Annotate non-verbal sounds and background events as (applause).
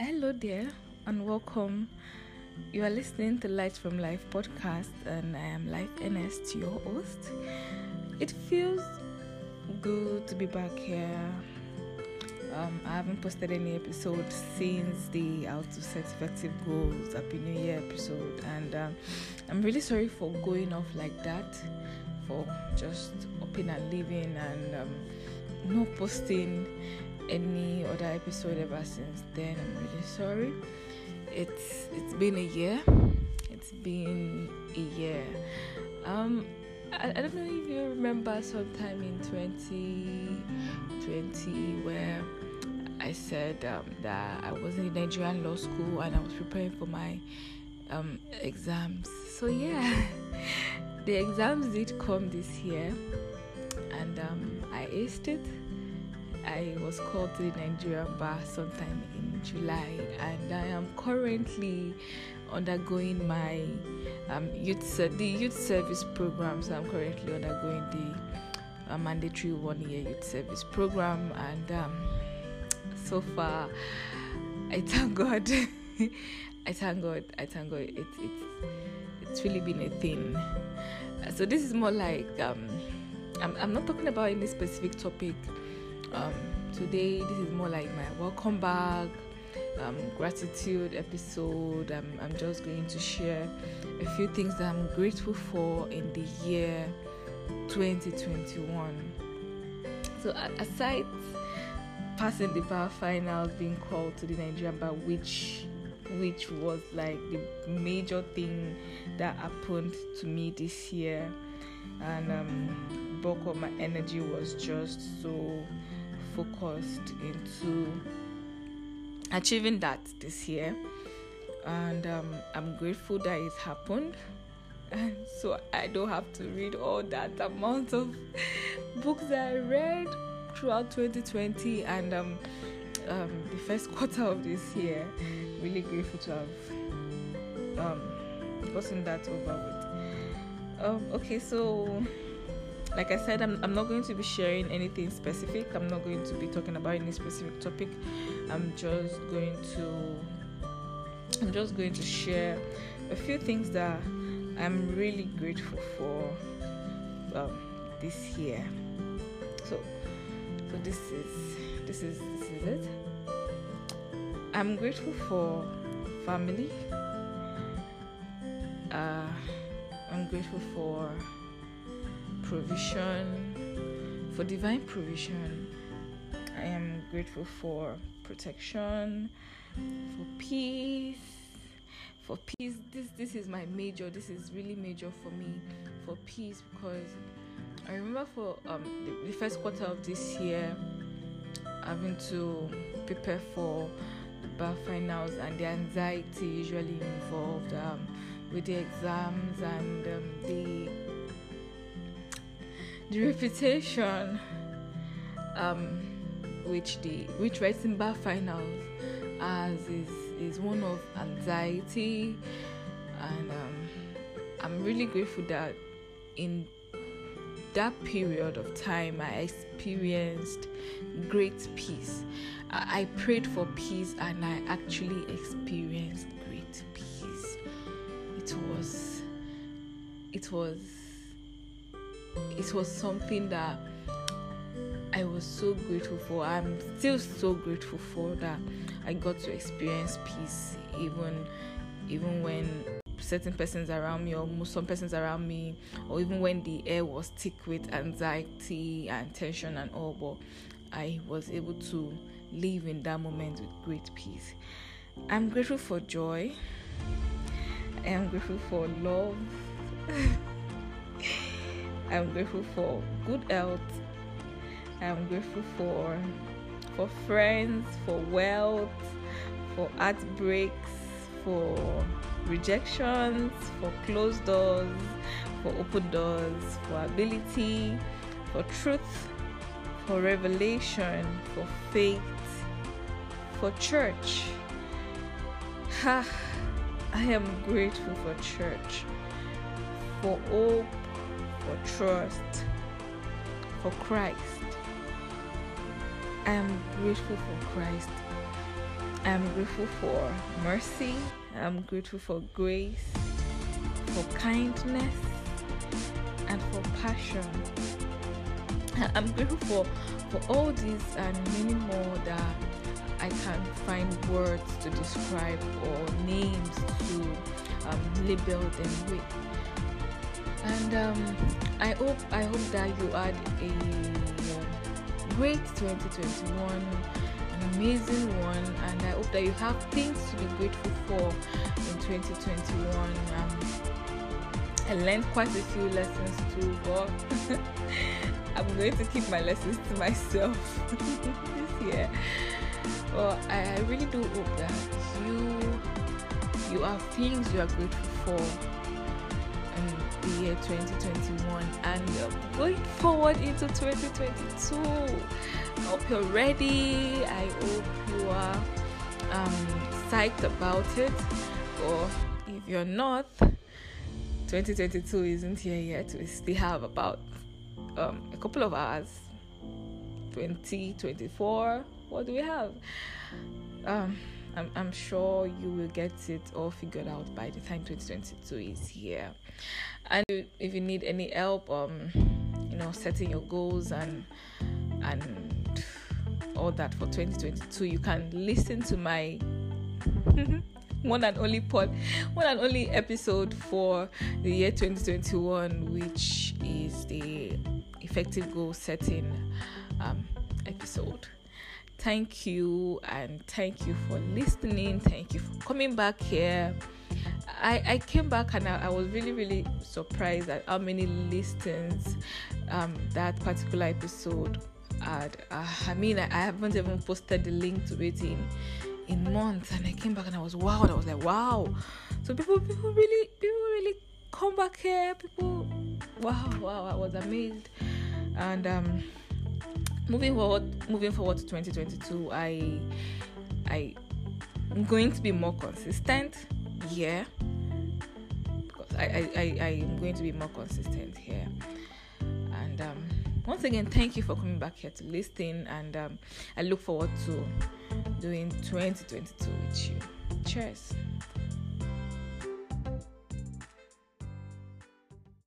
Hello there, and welcome. You are listening to Light from Life podcast, and I am Life Ernest, your host. It feels good to be back here. Um, I haven't posted any episode since the How to Set Effective Goals Happy New Year episode, and um, I'm really sorry for going off like that, for just upping and leaving, and um, not posting any other episode ever since then. I'm really sorry. It's it's been a year. It's been a year. Um, I, I don't know if you remember sometime in 2020 where I said um, that I was in Nigerian law school and I was preparing for my um, exams. So yeah, (laughs) the exams did come this year, and um, I aced it. I was called to the Nigerian bar sometime in July, and I am currently undergoing my um, youth the youth service program. So I'm currently undergoing the uh, mandatory one year youth service program, and um, so far, I thank God. (laughs) I thank God. I thank God. It's it's it's really been a thing. So this is more like um, I'm I'm not talking about any specific topic um, today this is more like my welcome back um, gratitude episode. Um, i'm just going to share a few things that i'm grateful for in the year 2021 so aside passing the bar finals being called to the nigerian bar which which was like the major thing that happened to me this year and um bulk of my energy was just so focused into achieving that this year. And um, i'm grateful that it happened. And so i don't have to read all that amount of (laughs) books that i read throughout 2020 and um, um, the first (laughs) quarter of this year. Really grateful to have um, gotten that over with. Um, okay so like I said, I'm, I'm not going to be sharing anything specific. I'm not going to be talking about any specific topic. I'm just going to I'm just going to share a few things that I'm really grateful for um, this year. So so this is this is this is it. I'm grateful for family. Uh, I'm grateful for provision, for divine provision. I am grateful for protection, for peace. For peace, this this is my major. This is really major for me. For peace, because I remember for um the, the first quarter of this year, having to prepare for the bar finals and the anxiety usually involved um, with the exams and um, the the reputation um, which the which writing bar finals as is is one of anxiety and um, I'm really grateful that in that period of time I experienced great peace. I, I prayed for peace and I actually experienced great peace. It was it was it was something that I was so grateful for. I'm still so grateful for that I got to experience peace even even when certain persons around me or some persons around me or even when the air was thick with anxiety and tension and all but I was able to live in that moment with great peace. I'm grateful for joy. I am grateful for love. (laughs) I'm grateful for good health. I'm grateful for for friends, for wealth, for heartbreaks, for rejections, for closed doors, for open doors, for ability, for truth, for revelation, for faith, for church. Ha! (sighs) I am grateful for church, for hope, for trust, for Christ. I am grateful for Christ. I'm grateful for mercy. I'm grateful for grace, for kindness, and for passion. I'm grateful for, for all these and many more that I can't find words to describe or names to um, label them with. And um, I hope I hope that you had a um, great 2021, an amazing one, and I hope that you have things to be grateful for in 2021. Um, I learned quite a few lessons too, but (laughs) I'm going to keep my lessons to myself (laughs) this year. Well, I really do hope that you you have things you are grateful for the year 2021 and going forward into 2022. I hope you're ready. I hope you are um, psyched about it. Or if you're not, 2022 isn't here yet. We still have about um, a couple of hours. 2024. What do we have? Um, I'm, I'm sure you will get it all figured out by the time 2022 is here. And if you need any help, um, you know, setting your goals and and all that for 2022, you can listen to my (laughs) one and only pod, one and only episode for the year 2021, which is the effective goal setting um, episode thank you and thank you for listening. Thank you for coming back here. I i came back and i, I was really really surprised at how many listens um, that particular episode had. Uh, i mean I, I haven't even posted the link to it in in months and i came back and i was wow i was like wow. So people people really people really come back here. People wow wow i was amazed. And um moving forward moving forward to 2022 i i i'm going to be more consistent yeah. Because i i i, I am going to be more consistent here. And um once again thank you for coming back here to listen and um i look forward to doing 2022 with you. Cheers